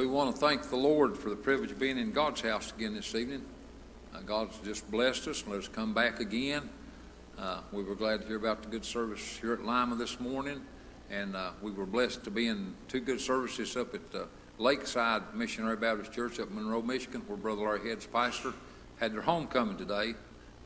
We want to thank the Lord for the privilege of being in God's house again this evening. Uh, God's just blessed us and let us come back again. Uh, we were glad to hear about the good service here at Lima this morning, and uh, we were blessed to be in two good services up at uh, Lakeside Missionary Baptist Church up in Monroe, Michigan, where Brother Larry Head's pastor had their homecoming today.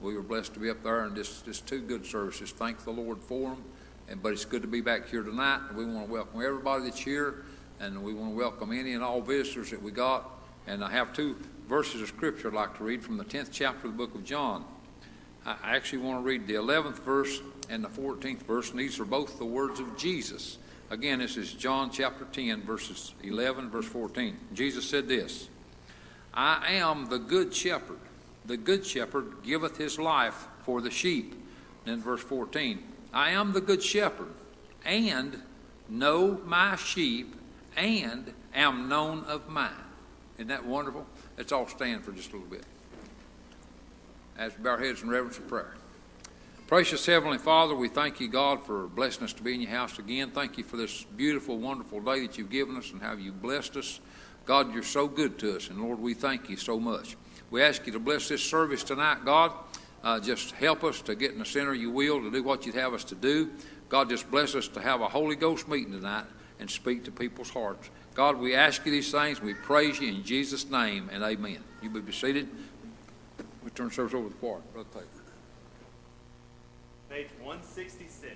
We were blessed to be up there, and just, just two good services. Thank the Lord for them. And, but it's good to be back here tonight. and We want to welcome everybody that's here, and we want to welcome any and all visitors that we got. And I have two verses of Scripture I'd like to read from the 10th chapter of the book of John. I actually want to read the 11th verse and the 14th verse, and these are both the words of Jesus. Again, this is John chapter 10, verses 11, verse 14. Jesus said this I am the good shepherd. The good shepherd giveth his life for the sheep. Then verse 14 I am the good shepherd, and know my sheep, and am known of mine. Isn't that wonderful? Let's all stand for just a little bit as bow our heads in reverence of prayer. Precious Heavenly Father, we thank you, God, for blessing us to be in your house again. Thank you for this beautiful, wonderful day that you've given us and how you blessed us. God, you're so good to us, and Lord, we thank you so much. We ask you to bless this service tonight, God. Uh, just help us to get in the center of your will, to do what you'd have us to do. God, just bless us to have a Holy Ghost meeting tonight and speak to people's hearts. God, we ask you these things. We praise you in Jesus' name, and amen. You may be seated. We turn service over to the choir. Brother Tate. Page 166.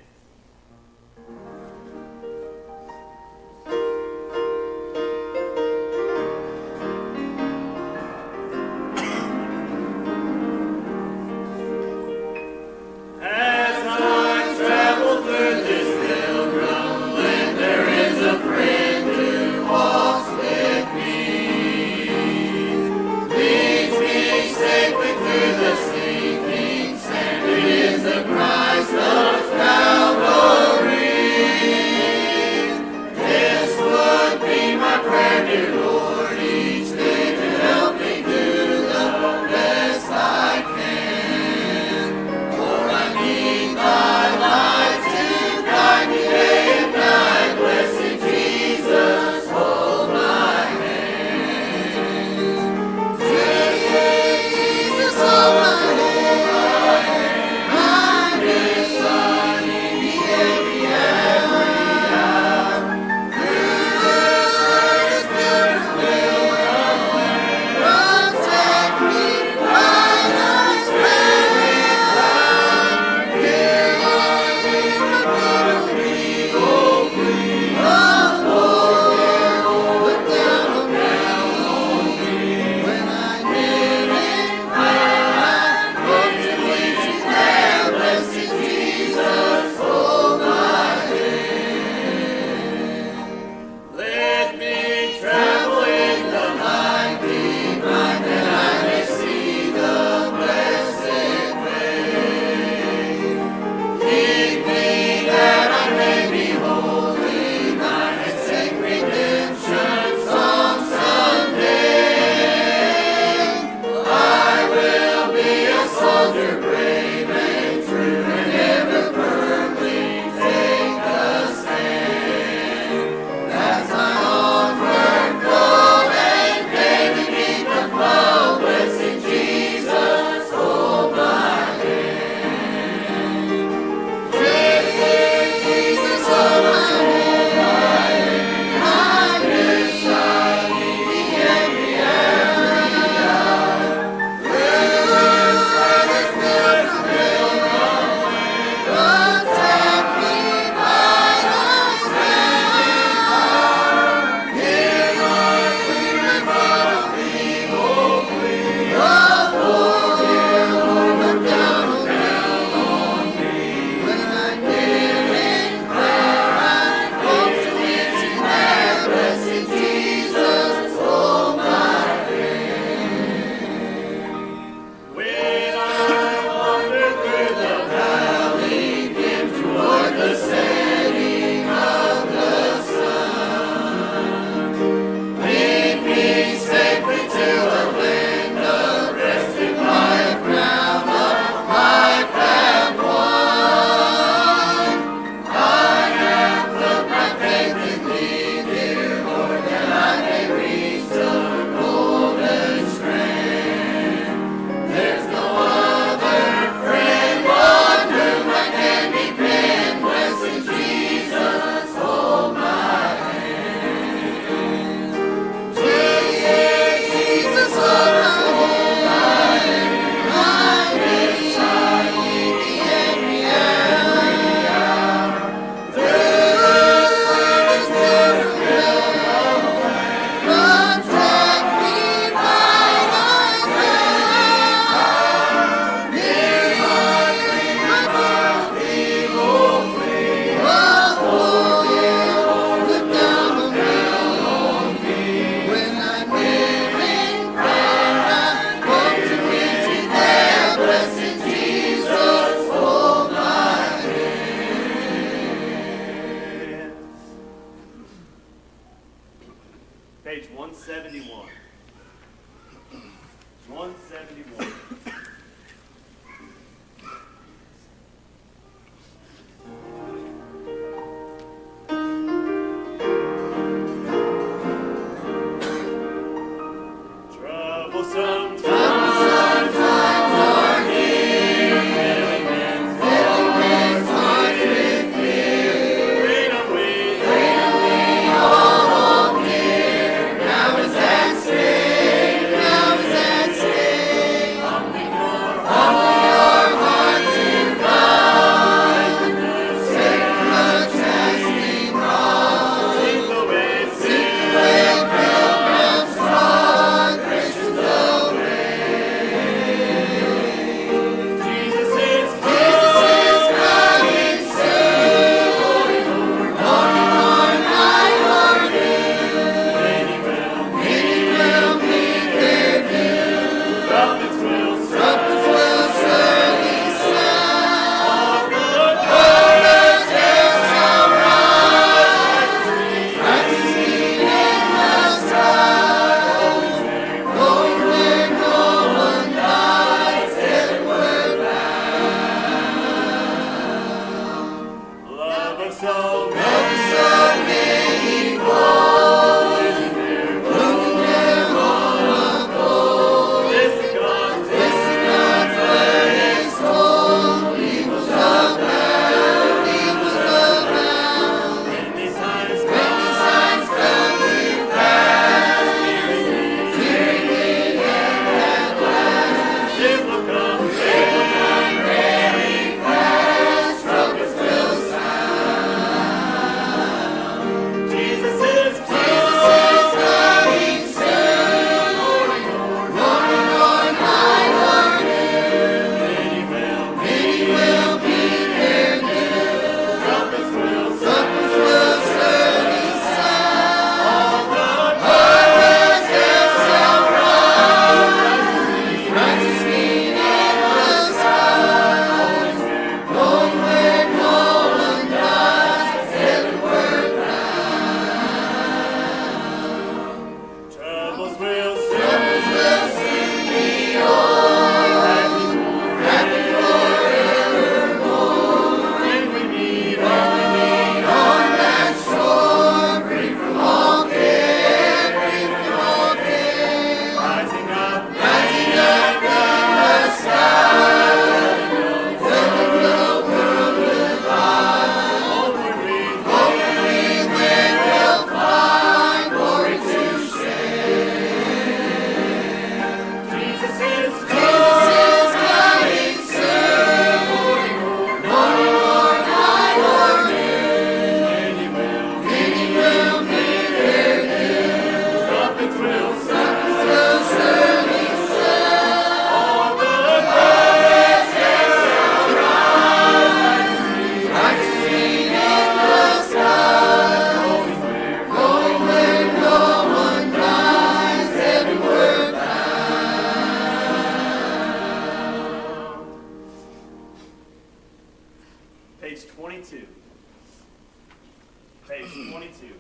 Page 22.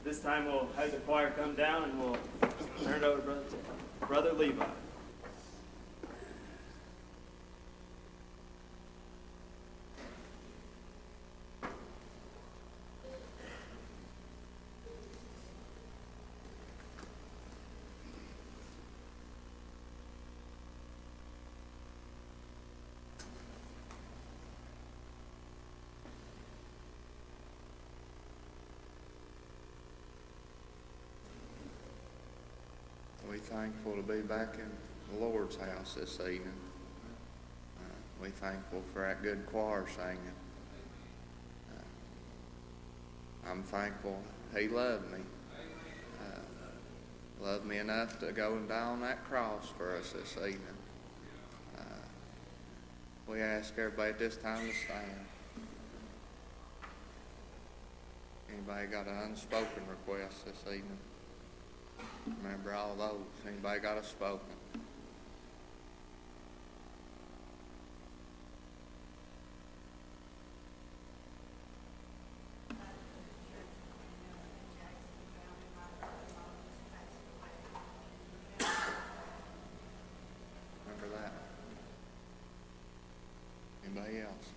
This time we'll have the choir come down and we'll turn it over to Brother, Brother Levi. Thankful to be back in the Lord's house this evening. Uh, we thankful for that good choir singing. Uh, I'm thankful He loved me. Uh, loved me enough to go and die on that cross for us this evening. Uh, we ask everybody at this time to stand. Anybody got an unspoken request this evening? Remember all those. Anybody got a spoken? Remember that? Anybody else?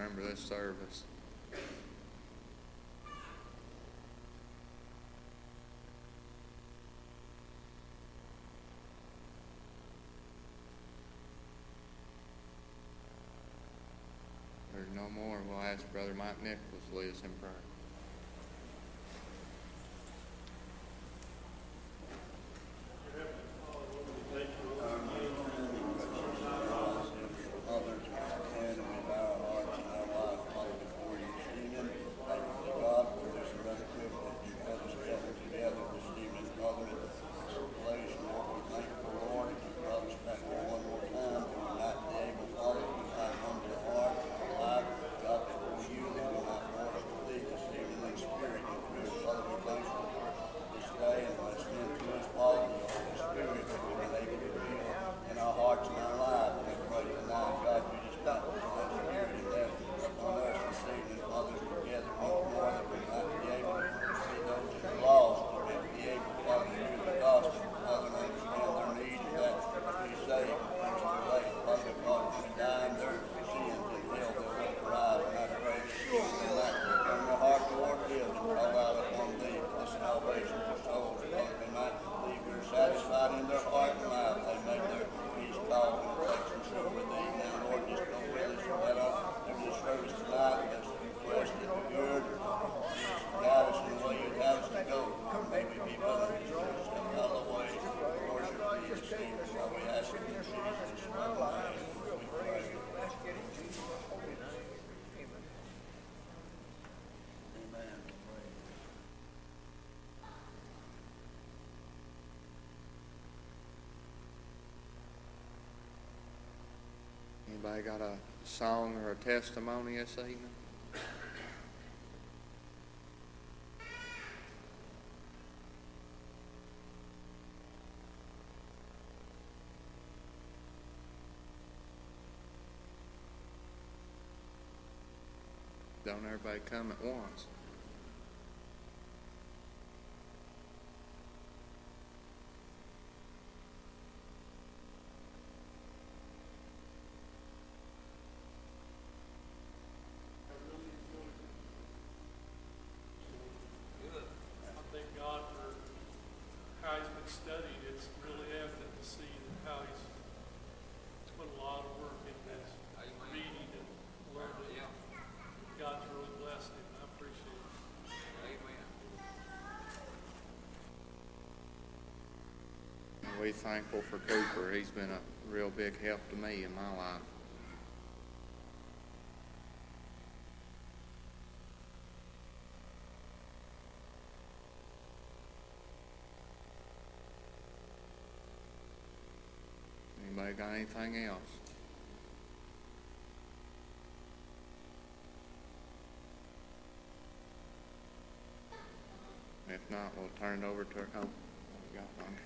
Remember this service. There's no more. We'll ask Brother Mike Nichols to lead us in prayer. Father, and we bow our hearts and our lives, Father, before you this evening. Thank you, God, for this another privilege you have us gathered together this evening, Father, in this place, Lord. We thank you, for Lord, that you brought us back here one more time. We will not be able, Father, to find home to heart, alive, God, before you, that we might want us to lead this evening in spirit and truth. Father, we thank you for this day and what's meant to us, Father, the Holy Spirit, that we've been able to reveal in our hearts and our lives. We pray tonight, God, you just not let us hear it and that upon us this evening, Father, together, once more, that we might be able to see those that are lost, Lord, and be able, Father, to hear the gospel, Father, and understand their need and that to be saved, brings to light, Father, God, to die in their sins and hell that will arrive, and I pray that you will not turn their heart toward Him and call out upon thee for the salvation of souls, Father, they might leave here satisfied in their heart and mind, they make their peace call and affection sure with thee. Now, Lord, just go with us and let us do this service tonight, let's request it be good, just guide us in the way you'd have us to go, may we be willing to just come out of the way, worship thee this evening, so we ask it in Jesus' mighty name, we pray. Amen. Anybody got a song or a testimony this evening? Don't everybody come at once. I thank God for how he's been studied. It's really evident to see how he's put a lot of work into this reading and learning. God's really blessed him. I appreciate it. And we thankful for Cooper. He's been a real big help to me in my life. Anybody got anything else? If not, we'll turn it over to, oh, we got one.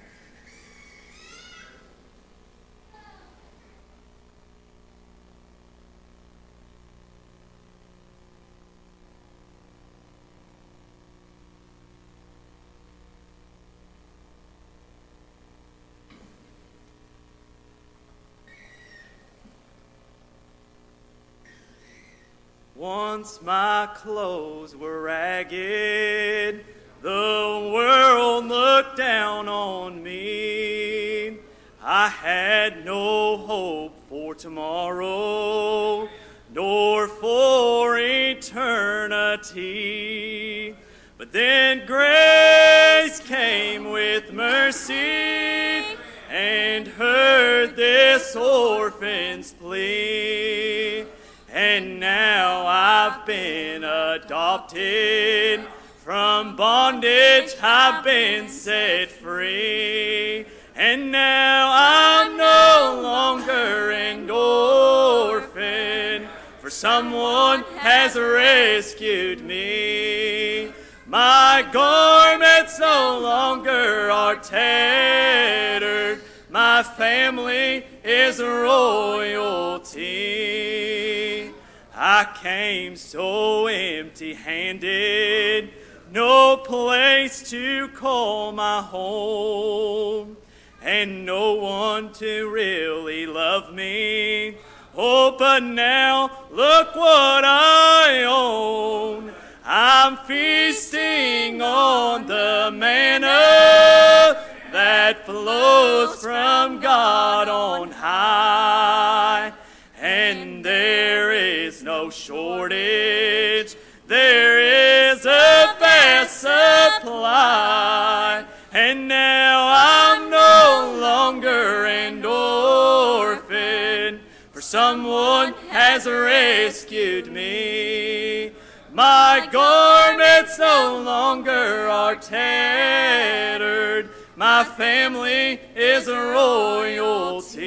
Once my clothes were ragged, the world looked down on me. I had no hope for tomorrow, nor for eternity. But then grace came with mercy and heard this orphan's plea. And now I've been adopted. From bondage I've been set free. And now I'm no longer an orphan, for someone has rescued me. My garments no longer are tattered. My family is royalty. I came so empty handed, no place to call my home, and no one to really love me. Oh, but now look what I own. I'm feasting on the manna someone has rescued me. My garments no longer are tattered. My family is royalty.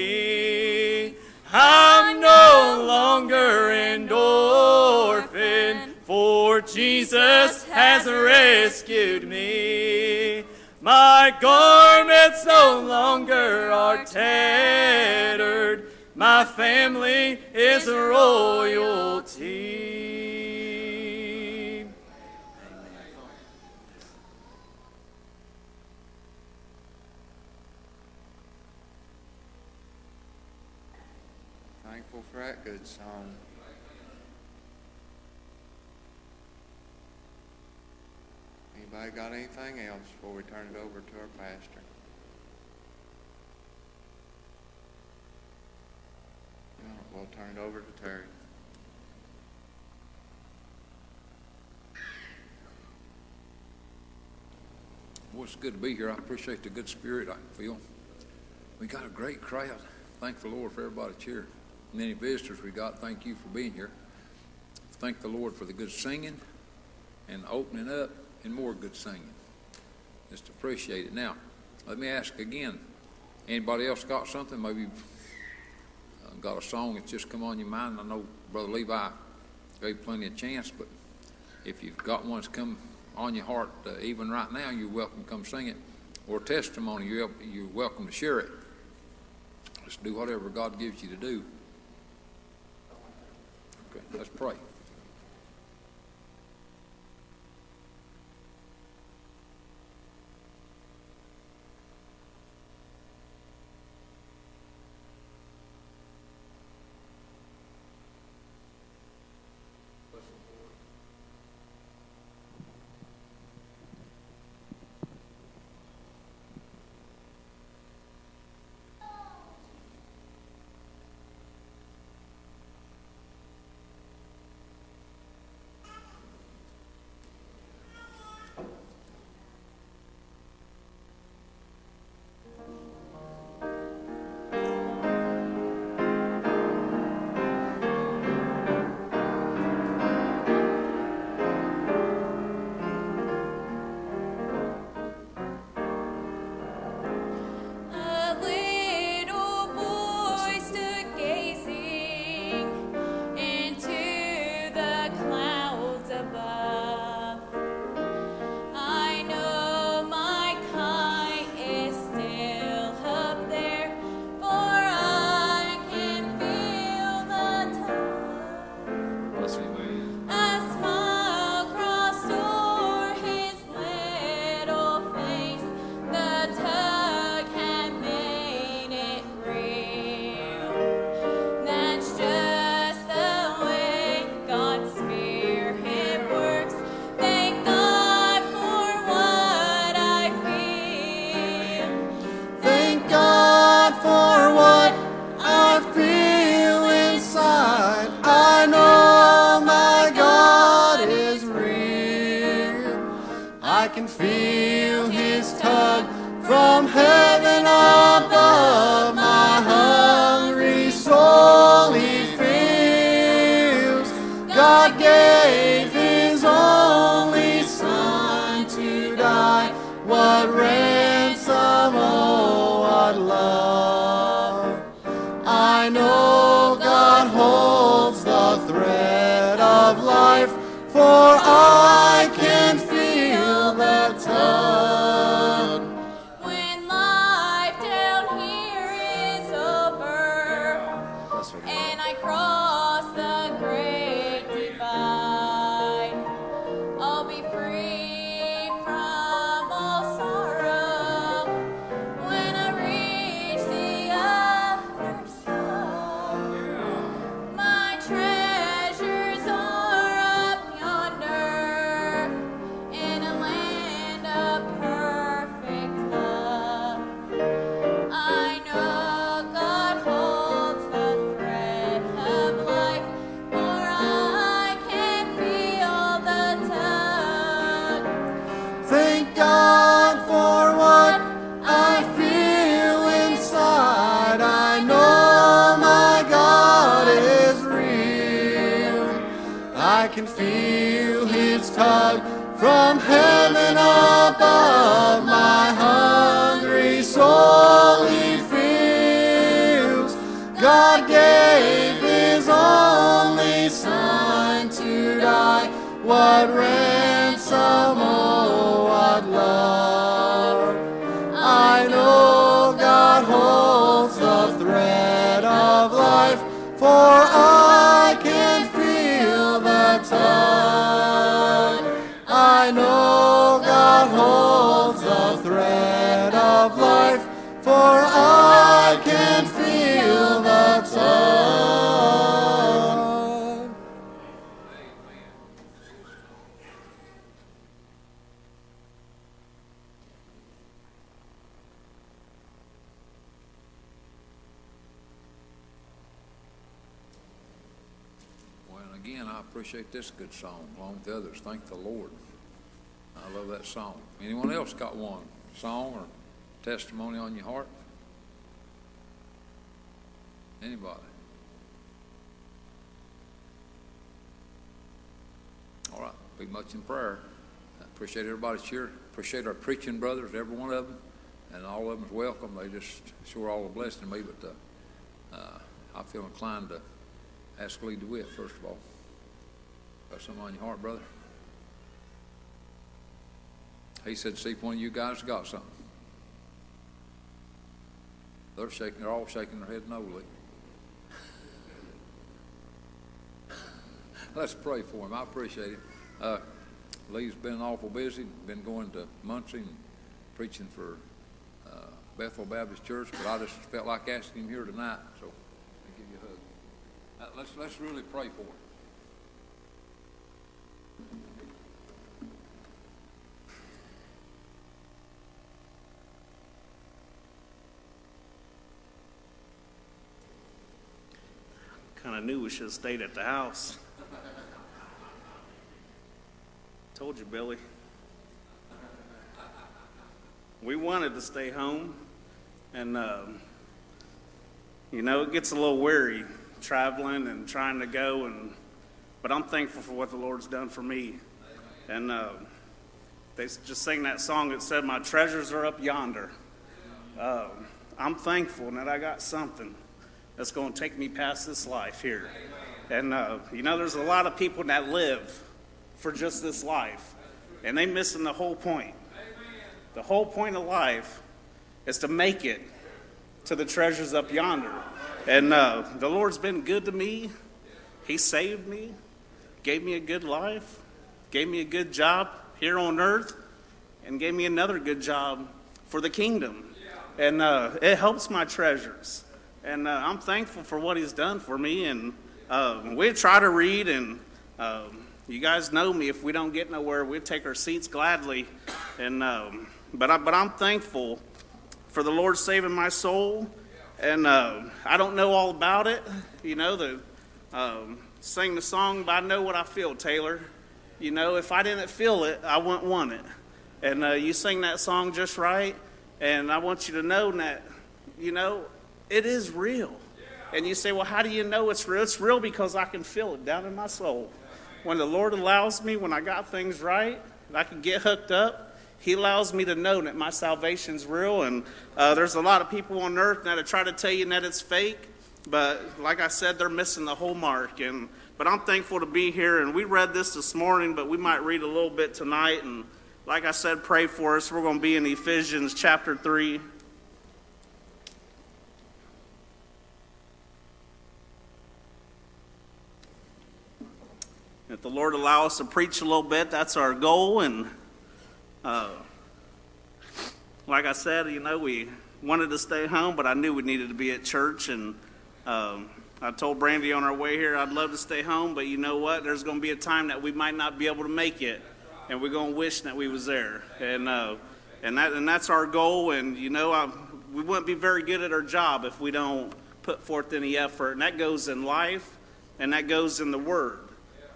I'm no longer an orphan, for Jesus has rescued me. My garments no longer are tattered. My family is royalty. Thankful for that good song. Anybody got anything else before we turn it over to our pastor? We'll turn it over to Terry. Well, it's good to be here. I appreciate the good spirit I feel. We got a great crowd. Thank the Lord for everybody that's here. Many visitors we got, thank you for being here. Thank the Lord for the good singing and opening up and more good singing. Just appreciate it. Now, let me ask again, anybody else got something? Maybe got a song that's just come on your mind. I know Brother Levi gave plenty of chance, but if you've got one that's come on your heart uh, even right now, you're welcome to come sing it. Or testimony, you're, you're welcome to share it. Just do whatever God gives you to do. Okay, let's pray. This good song, along with the others. Thank the Lord. I love that song. Anyone else got one song or testimony on your heart? Anybody? All right, be much in prayer. I appreciate everybody's here. Appreciate our preaching brothers, every one of them, and all of them is welcome. They just sure all a blessing to me, but uh, uh, I feel inclined to ask Lee DeWitt, first of all. Got something on your heart, brother? He said, see if one of you guys got something. They're shaking, they're all shaking their head no, Lee. Let's pray for him. I appreciate it. Uh, Lee's been awful busy, been going to Muncie and preaching for uh, Bethel Baptist Church, but I just felt like asking him here tonight, so I'll give you a hug. Uh, let's, let's really pray for him. Knew we should have stayed at the house. Told you, Billy. We wanted to stay home, and um, you know it gets a little weary traveling and trying to go, and but I'm thankful for what the Lord's done for me. And uh, they just sang that song that said, "My treasures are up yonder." Uh, I'm thankful that I got something that's going to take me past this life here. And uh, you know, there's a lot of people that live for just this life, and they're missing the whole point. The whole point of life is to make it to the treasures up yonder. And uh, the Lord's been good to me. He saved me, gave me a good life, gave me a good job here on earth, and gave me another good job for the kingdom. And uh, it helps my treasures. And uh, I'm thankful for what He's done for me. And uh, we try to read, and um, you guys know me. If we don't get nowhere, we take our seats gladly. And um, but I, but I'm thankful for the Lord saving my soul. And uh, I don't know all about it. You know, the um, sing the song, but I know what I feel, Taylor. You know, if I didn't feel it, I wouldn't want it. And uh, you sing that song just right. And I want you to know that, you know, it is real. And you say, well, how do you know it's real? It's real because I can feel it down in my soul. When the Lord allows me, when I got things right, and I can get hooked up, He allows me to know that my salvation's real. And uh, there's a lot of people on earth that try to tell you that it's fake, but like I said, they're missing the whole mark. And but I'm thankful to be here. And we read this this morning, but we might read a little bit tonight. And like I said, pray for us. We're going to be in Ephesians chapter three. If the Lord allow us to preach a little bit, that's our goal. And uh, like I said, you know, we wanted to stay home, but I knew we needed to be at church. And um, I told Brandy on our way here, I'd love to stay home, but you know what? There's going to be a time that we might not be able to make it, and we're going to wish that we was there. And uh, and that and that's our goal. And you know, I, we wouldn't be very good at our job if we don't put forth any effort. And that goes in life, and that goes in the Word.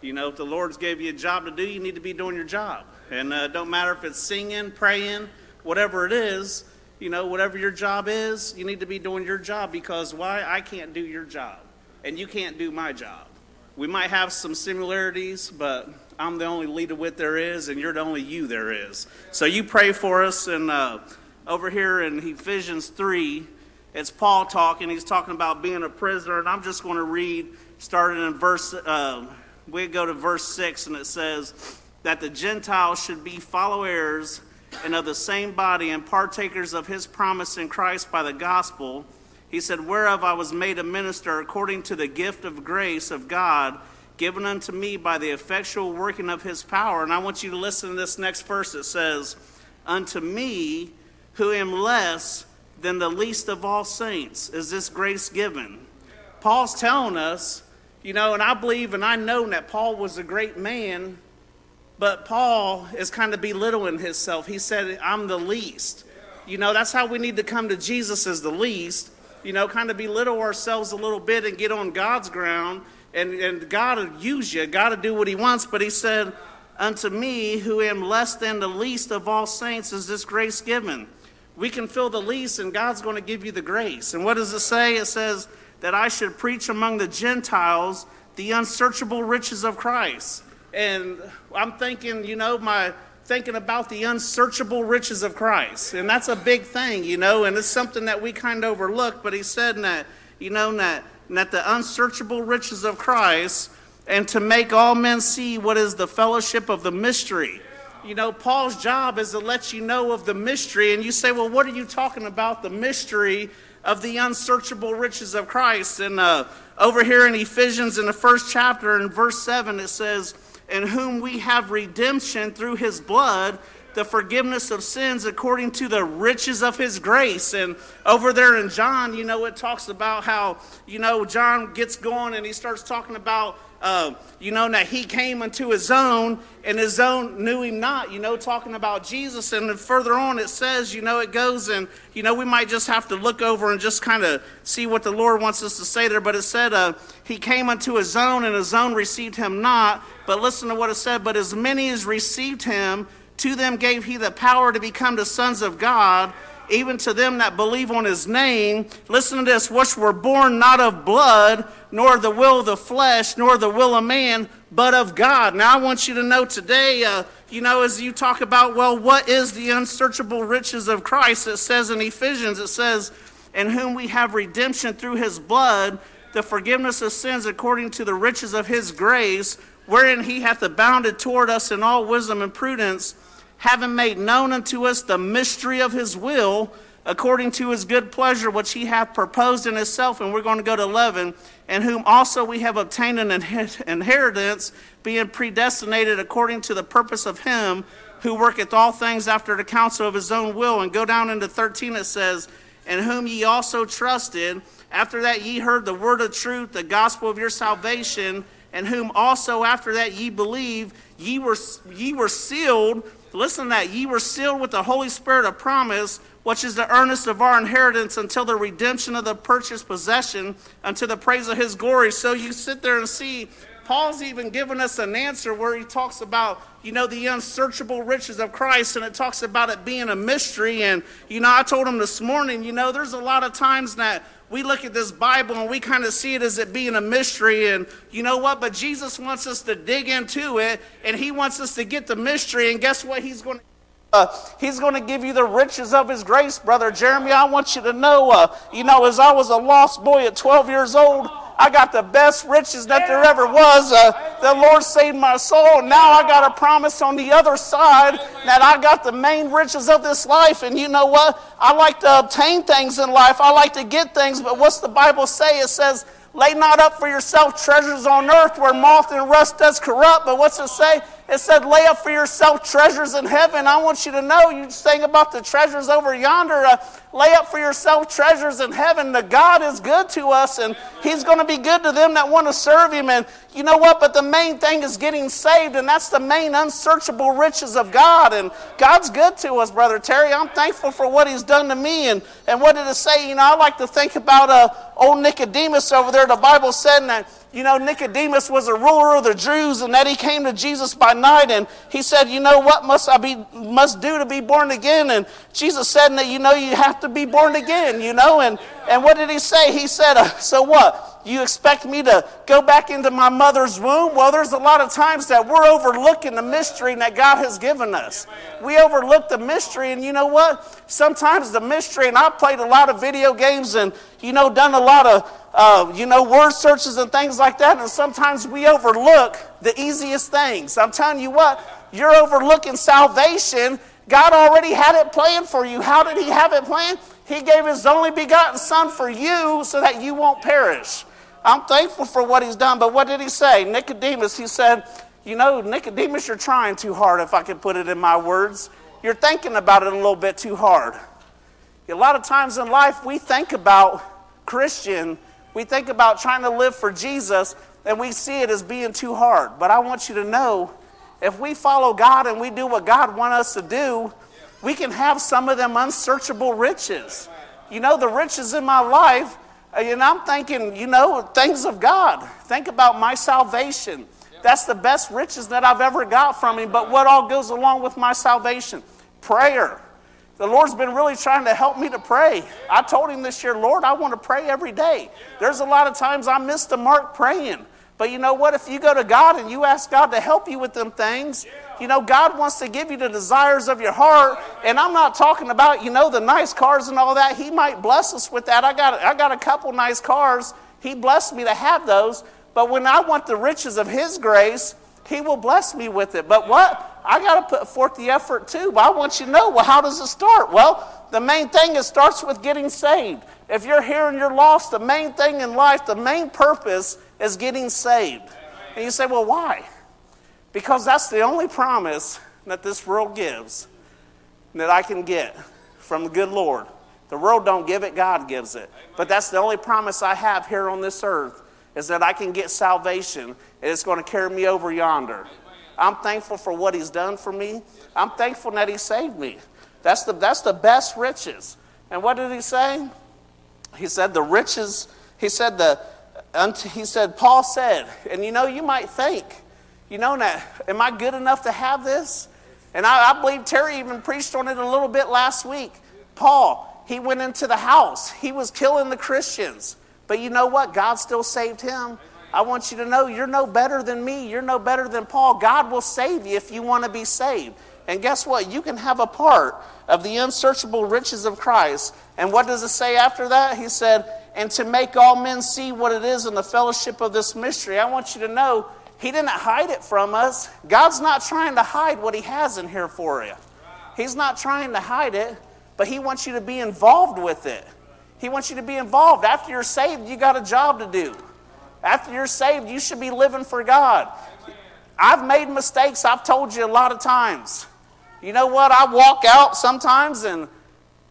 You know, if the Lord's gave you a job to do, you need to be doing your job. And uh, don't matter if it's singing, praying, whatever it is, you know, whatever your job is, you need to be doing your job because why? I can't do your job. And you can't do my job. we might have some similarities, but I'm the only Lee DeWitt there is, and you're the only you there is. So you pray for us. And uh, over here in Ephesians 3, it's Paul talking. He's talking about being a prisoner. And I'm just going to read, starting in verse, uh, we go to verse 6, and it says that the Gentiles should be follow heirs and of the same body and partakers of his promise in Christ by the gospel. He said, Whereof I was made a minister according to the gift of grace of God given unto me by the effectual working of his power. And I want you to listen to this next verse. It says, Unto me, who am less than the least of all saints, is this grace given. Paul's telling us, you know, and I believe and I know that Paul was a great man but Paul is kind of belittling himself. He said, I'm the least. You know, that's how we need to come to Jesus as the least. You know, kind of belittle ourselves a little bit and get on God's ground. And, and God will use you. God will do what he wants. But he said, Unto me, who am less than the least of all saints, is this grace given. We can feel the least, and God's going to give you the grace. And what does it say? It says that I should preach among the Gentiles the unsearchable riches of Christ. And I'm thinking, you know, my thinking about the unsearchable riches of Christ. And that's a big thing, you know, and it's something that we kind of overlook. But he said that, you know, that, that the unsearchable riches of Christ and to make all men see what is the fellowship of the mystery. You know, Paul's job is to let you know of the mystery. And you say, well, what are you talking about? The mystery of the unsearchable riches of Christ. And uh, over here in Ephesians, in the first chapter, in verse 7, it says, in whom we have redemption through his blood, the forgiveness of sins according to the riches of his grace. And over there in John, you know, it talks about how, you know, John gets going and he starts talking about uh, you know, that he came unto his own, and his own knew him not, you know, talking about Jesus. And then further on it says, you know, it goes and, you know, we might just have to look over and just kind of see what the Lord wants us to say there. But it said, uh, he came unto his own, and his own received him not. But listen to what it said, but as many as received him, to them gave he the power to become the sons of God even to them that believe on his name. Listen to this, which were born not of blood, nor the will of the flesh, nor the will of man, but of God. Now, I want you to know today, uh, you know, as you talk about, well, what is the unsearchable riches of Christ? It says in Ephesians, it says, in whom we have redemption through his blood, the forgiveness of sins according to the riches of his grace, wherein he hath abounded toward us in all wisdom and prudence having made known unto us the mystery of his will, according to his good pleasure, which he hath proposed in himself. And we're going to go to 11. And whom also we have obtained an inheritance, being predestinated according to the purpose of him who worketh all things after the counsel of his own will. And go down into 13, it says, In whom ye also trusted, after that ye heard the word of truth, the gospel of your salvation, and whom also after that ye believe, ye were, ye were sealed Listen that. Ye were sealed with the Holy Spirit of promise, which is the earnest of our inheritance until the redemption of the purchased possession, unto the praise of his glory. So you sit there and see, Paul's even given us an answer where he talks about, you know, the unsearchable riches of Christ, and it talks about it being a mystery. And, you know, I told him this morning, you know, there's a lot of times that we look at this Bible and we kind of see it as it being a mystery. And you know what? But Jesus wants us to dig into it and he wants us to get the mystery. And guess what? He's going to. Uh, he's going to give you the riches of his grace, brother Jeremy. I want you to know, uh, you know, as I was a lost boy at 12 years old, I got the best riches that there ever was. Uh, the Lord saved my soul. Now I got a promise on the other side that I got the main riches of this life. And you know what? I like to obtain things in life, I like to get things. But what's the Bible say? It says, Lay not up for yourself treasures on earth where moth and rust does corrupt. But what's it say? It said, lay up for yourself treasures in heaven. I want you to know, you're saying about the treasures over yonder, uh, lay up for yourself treasures in heaven. The God is good to us, and He's going to be good to them that want to serve Him. And you know what? But the main thing is getting saved, and that's the main unsearchable riches of God. And God's good to us, Brother Terry. I'm thankful for what He's done to me. And, and what did it say? You know, I like to think about uh, old Nicodemus over there. The Bible said that you know, Nicodemus was a ruler of the Jews and that he came to Jesus by night and he said, you know, what must I be, must do to be born again? And Jesus said that, you know, you have to be born again, you know, and, and what did he say? He said, uh, so what? You expect me to go back into my mother's womb? Well, there's a lot of times that we're overlooking the mystery that God has given us. We overlook the mystery, and you know what? Sometimes the mystery, and I've played a lot of video games and, you know, done a lot of, uh, you know, word searches and things like that, and sometimes we overlook the easiest things. I'm telling you what, you're overlooking salvation. God already had it planned for you. How did He have it planned? He gave His only begotten Son for you so that you won't perish. I'm thankful for what He's done, but what did He say? Nicodemus, He said, You know, Nicodemus, you're trying too hard, if I could put it in my words. You're thinking about it a little bit too hard. A lot of times in life, we think about Christian, we think about trying to live for Jesus, and we see it as being too hard. But I want you to know if we follow God and we do what God wants us to do, we can have some of them unsearchable riches. You know, the riches in my life, and I'm thinking, you know, things of God. Think about my salvation. That's the best riches that I've ever got from Him. But what all goes along with my salvation? Prayer. The Lord's been really trying to help me to pray. I told Him this year, Lord, I want to pray every day. There's a lot of times I missed the mark praying. But you know what? If you go to God and you ask God to help you with them things, you know, God wants to give you the desires of your heart. And I'm not talking about, you know, the nice cars and all that. He might bless us with that. I got, I got a couple nice cars. He blessed me to have those. But when I want the riches of His grace, He will bless me with it. But what? I got to put forth the effort too. But I want you to know, well, how does it start? Well, the main thing is starts with getting saved. If you're here and you're lost, the main thing in life, the main purpose is getting saved. And you say, well, why? Because that's the only promise that this world gives that I can get from the good Lord. The world don't give it, God gives it. But that's the only promise I have here on this earth is that I can get salvation and it's going to carry me over yonder. I'm thankful for what he's done for me. I'm thankful that he saved me. That's the, that's the best riches. And what did he say? He said the riches, he said the, he said, Paul said, and you know, you might think, you know, now, am I good enough to have this? And I, I believe Terry even preached on it a little bit last week. Paul, he went into the house, he was killing the Christians. But you know what? God still saved him. I want you to know you're no better than me. You're no better than Paul. God will save you if you want to be saved. And guess what? You can have a part of the unsearchable riches of Christ. And what does it say after that? He said, and to make all men see what it is in the fellowship of this mystery. I want you to know He didn't hide it from us. God's not trying to hide what He has in here for you. He's not trying to hide it, but He wants you to be involved with it. He wants you to be involved. After you're saved, you got a job to do. After you're saved, you should be living for God. I've made mistakes, I've told you a lot of times. You know what? I walk out sometimes and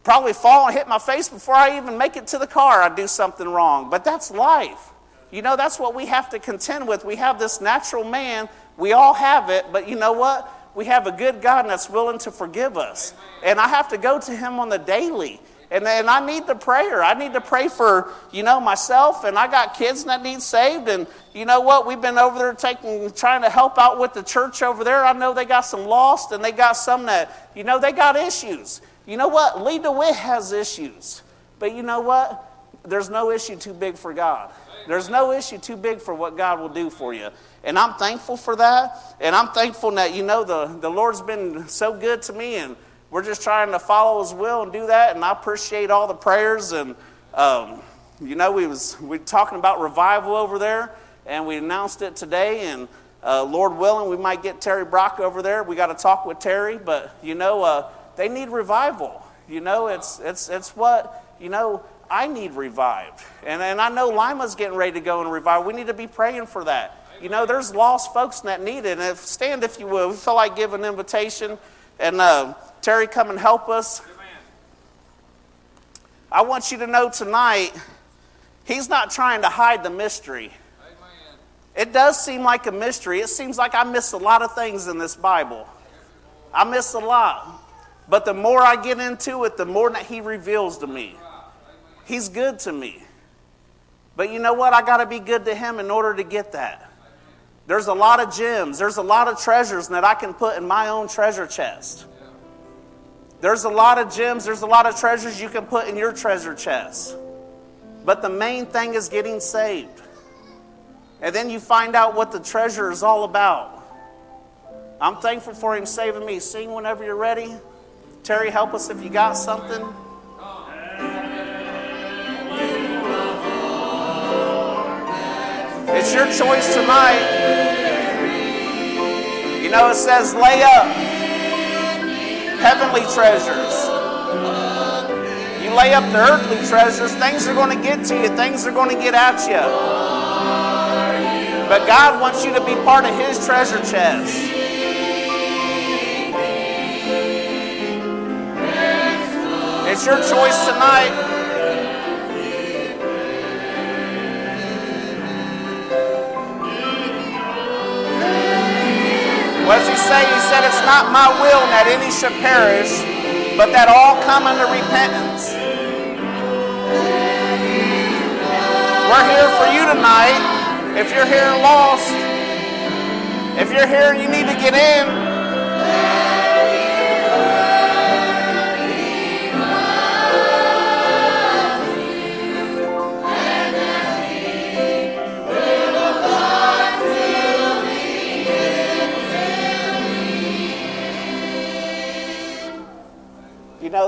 probably fall and hit my face before I even make it to the car. I do something wrong. But that's life. You know, that's what we have to contend with. We have this natural man. We all have it. But you know what? We have a good God that's willing to forgive us. And I have to go to him on the daily. And, and I need the prayer. I need to pray for, you know, myself. And I got kids that need saved. And you know what? We've been over there taking, trying to help out with the church over there. I know they got some lost and they got some that, you know, they got issues. You know what? Lee DeWitt has issues. But you know what? There's no issue too big for God. There's no issue too big for what God will do for you. And I'm thankful for that. And I'm thankful that, you know, the, the Lord's been so good to me. And we're just trying to follow His will and do that. And I appreciate all the prayers. And, um, you know, we was we talking about revival over there. And we announced it today. And uh, Lord willing, we might get Terry Brock over there. We got to talk with Terry. But, you know, uh, they need revival. You know, it's, it's, it's what, you know, I need revived. And, and I know Lima's getting ready to go and revive. We need to be praying for that. You know, there's lost folks that need it. And if, stand, if you will. We feel like give an invitation. And uh, Terry, come and help us. I want you to know tonight, he's not trying to hide the mystery. It does seem like a mystery. It seems like I miss a lot of things in this Bible. I miss a lot. But the more I get into it, the more that He reveals to me. He's good to me. But you know what? I got to be good to Him in order to get that. There's a lot of gems, there's a lot of treasures that I can put in my own treasure chest. There's a lot of gems, there's a lot of treasures you can put in your treasure chest. But the main thing is getting saved. And then you find out what the treasure is all about. I'm thankful for him saving me. Sing whenever you're ready. Terry, help us if you got something. It's your choice tonight. You know, it says, lay up heavenly treasures. You lay up the earthly treasures, things are going to get to you, things are going to get at you. But God wants you to be part of His treasure chest. It's your choice tonight. What does he say? He said, It's not my will that any should perish, but that all come unto repentance. We're here for you tonight. If you're here lost, if you're here and you need to get in,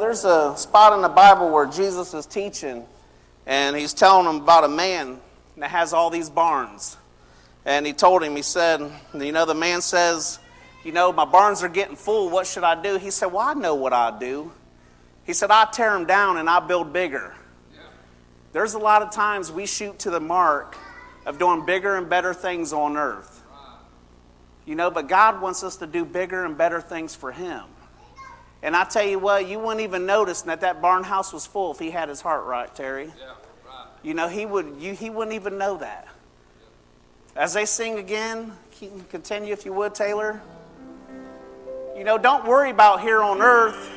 there's a spot in the Bible where Jesus is teaching, and he's telling them about a man that has all these barns. And he told him, he said, You know, the man says, You know, my barns are getting full. What should I do? He said, Well, I know what I do. He said, I tear them down and I build bigger. There's a lot of times we shoot to the mark of doing bigger and better things on earth. You know, but God wants us to do bigger and better things for Him. And I tell you what, you wouldn't even notice that that barn house was full if he had his heart right, Terry. Yeah, right. You know, he would. You, he wouldn't even know that. As they sing again, continue if you would, Taylor. You know, don't worry about here on earth,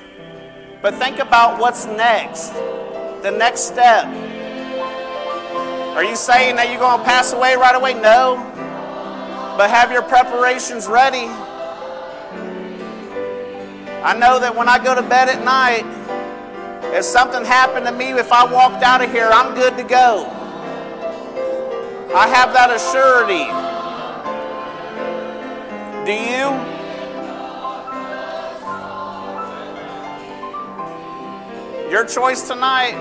but think about what's next, the next step. Are you saying that you're going to pass away right away? No. But have your preparations ready. I know that when I go to bed at night, if something happened to me, if I walked out of here, I'm good to go. I have that assurity. Do you? Your choice tonight.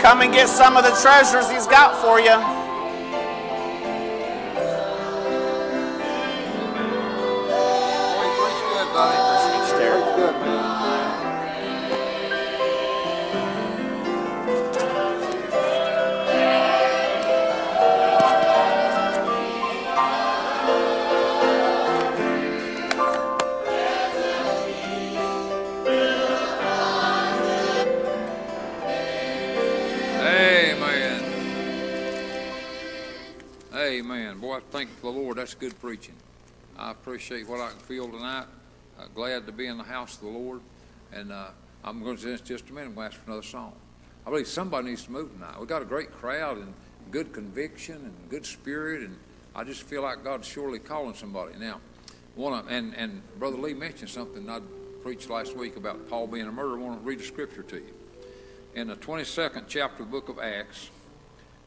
Come and get some of the treasures he's got for you. Amen. Boy, I thank the Lord. That's good preaching. I appreciate what I can feel tonight. Uh, glad to be in the house of the Lord. And uh, I'm going to, just a minute, I'm going to ask for another song. I believe somebody needs to move tonight. We've got a great crowd and good conviction and good spirit, and I just feel like God's surely calling somebody. Now, want to, and, and Brother Lee mentioned something I preached last week about Paul being a murderer. I want to read a scripture to you. In the 22nd chapter of the book of Acts,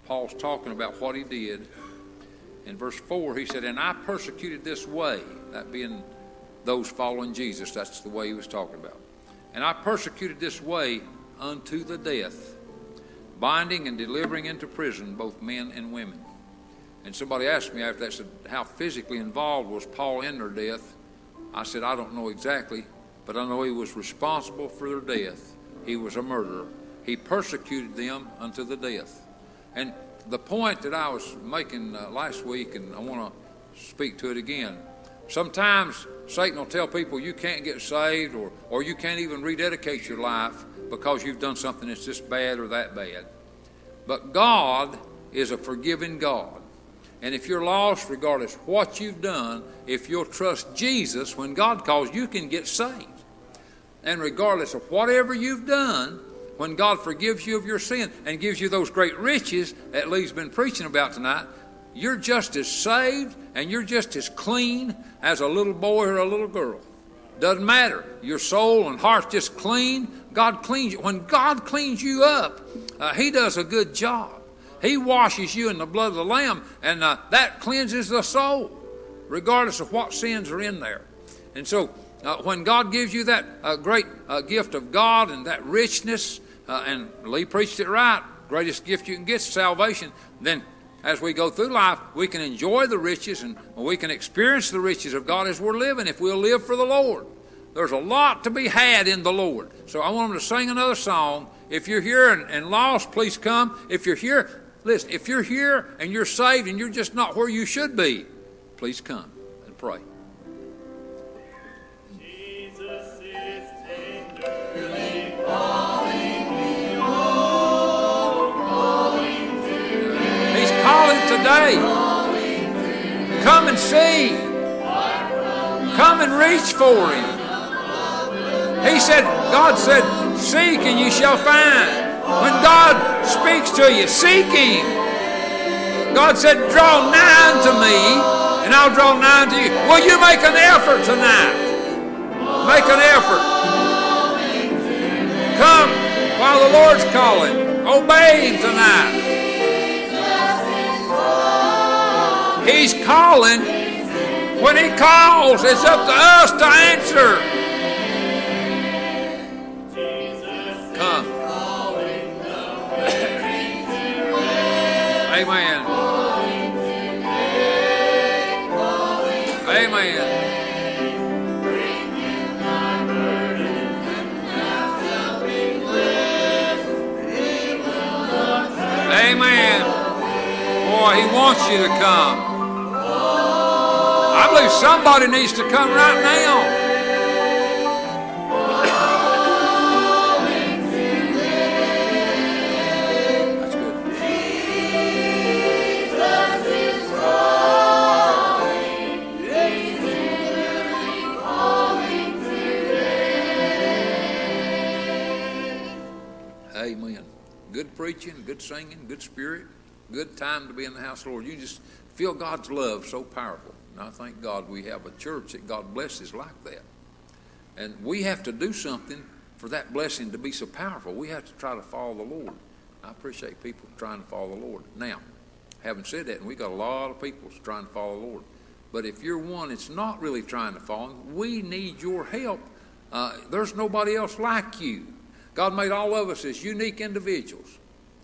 Paul's talking about what he did. In verse 4, he said, And I persecuted this way, that being those following Jesus. That's the way he was talking about. And I persecuted this way unto the death, binding and delivering into prison both men and women. And somebody asked me after that, said, How physically involved was Paul in their death? I said, I don't know exactly, but I know he was responsible for their death. He was a murderer. He persecuted them unto the death. And the point that I was making uh, last week, and I want to speak to it again. Sometimes Satan will tell people you can't get saved or, or you can't even rededicate your life because you've done something that's this bad or that bad. But God is a forgiving God. And if you're lost, regardless what you've done, if you'll trust Jesus, when God calls, you can get saved. And regardless of whatever you've done, when God forgives you of your sin and gives you those great riches that Lee's been preaching about tonight, you're just as saved and you're just as clean as a little boy or a little girl. Doesn't matter. Your soul and heart's just clean. God cleans you. When God cleans you up, uh, He does a good job. He washes you in the blood of the Lamb, and uh, that cleanses the soul, regardless of what sins are in there. And so, uh, when God gives you that uh, great uh, gift of God and that richness, uh, and Lee preached it right, greatest gift you can get is salvation, then as we go through life, we can enjoy the riches and we can experience the riches of God as we're living if we'll live for the Lord. There's a lot to be had in the Lord. So I want them to sing another song. If you're here and, and lost, please come. If you're here, listen, if you're here and you're saved and you're just not where you should be, please come and pray. Jesus is tenderly today. Come and see. Come and reach for Him. He said, God said, Seek and you shall find. When God speaks to you, seek Him. God said, Draw nigh unto me, and I'll draw nigh unto you. Will you make an effort tonight? Make an effort. Come while the Lord's calling. Obey Him tonight. He's calling. When He calls, it's up to us to answer. Come. Amen. Amen. Amen. Boy, He wants you to come. I believe somebody needs to come right now. Good. Amen. Good preaching, good singing, good spirit, good time to be in the house Lord. You just feel God's love so powerful. And I thank God we have a church that God blesses like that. And we have to do something for that blessing to be so powerful. We have to try to follow the Lord. I appreciate people trying to follow the Lord. Now, having said that, and we got a lot of people trying to follow the Lord. But if you're one that's not really trying to follow Him, we need your help. Uh, there's nobody else like you. God made all of us as unique individuals.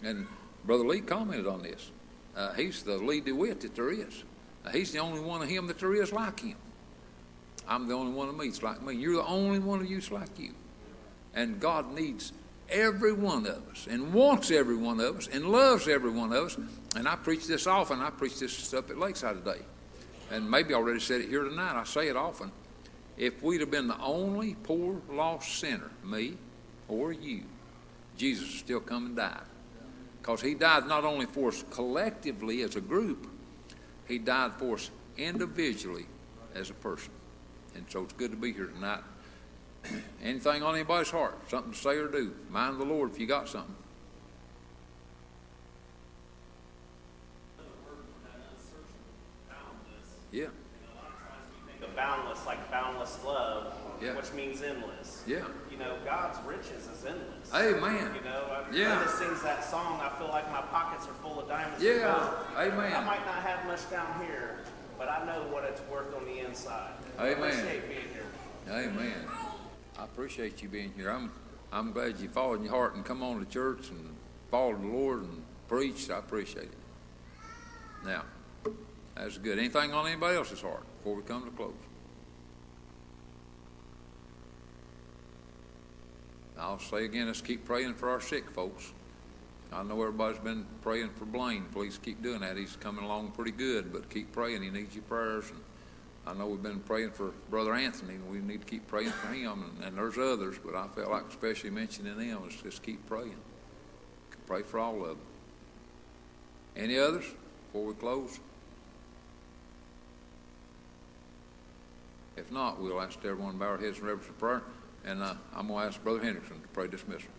And Brother Lee commented on this. Uh, he's the Lee DeWitt that there is. He's the only one of him that there is like him. I'm the only one of me that's like me. You're the only one of you that's like you. And God needs every one of us and wants every one of us and loves every one of us. And I preach this often. I preach this stuff at Lakeside today. And maybe I already said it here tonight. I say it often. If we'd have been the only poor, lost sinner, me or you, Jesus would still come and died. Because he died not only for us collectively as a group, he died for us individually as a person. And so it's good to be here tonight. Anything on anybody's heart, something to say or do, mind the Lord if you got something. Yeah, think of boundless like boundless love, Yeah. which means endless. yeah. You know, God's riches is endless. Amen. You know, I, Yeah. I just sings that song. I feel like my pockets are full of diamonds. Yeah. gold. I might not have much down here, but I know what it's worth on the inside. I Amen. appreciate being here. Amen. I appreciate you being here. I'm I'm glad you followed your heart and come on to church and followed the Lord and preached. I appreciate it. Now, that's good. Anything on anybody else's heart before we come to close? I'll say again, let's keep praying for our sick folks. I know everybody's been praying for Blaine. Please keep doing that. He's coming along pretty good, but keep praying. He needs your prayers. And I know we've been praying for Brother Anthony, and we need to keep praying for him. And, and there's others, but I felt like especially mentioning them is just keep praying. Pray for all of them. Any others before we close? If not, we'll ask everyone to bow our heads in reverence of prayer. And uh, I'm going to ask Brother Henderson to pray dismissal.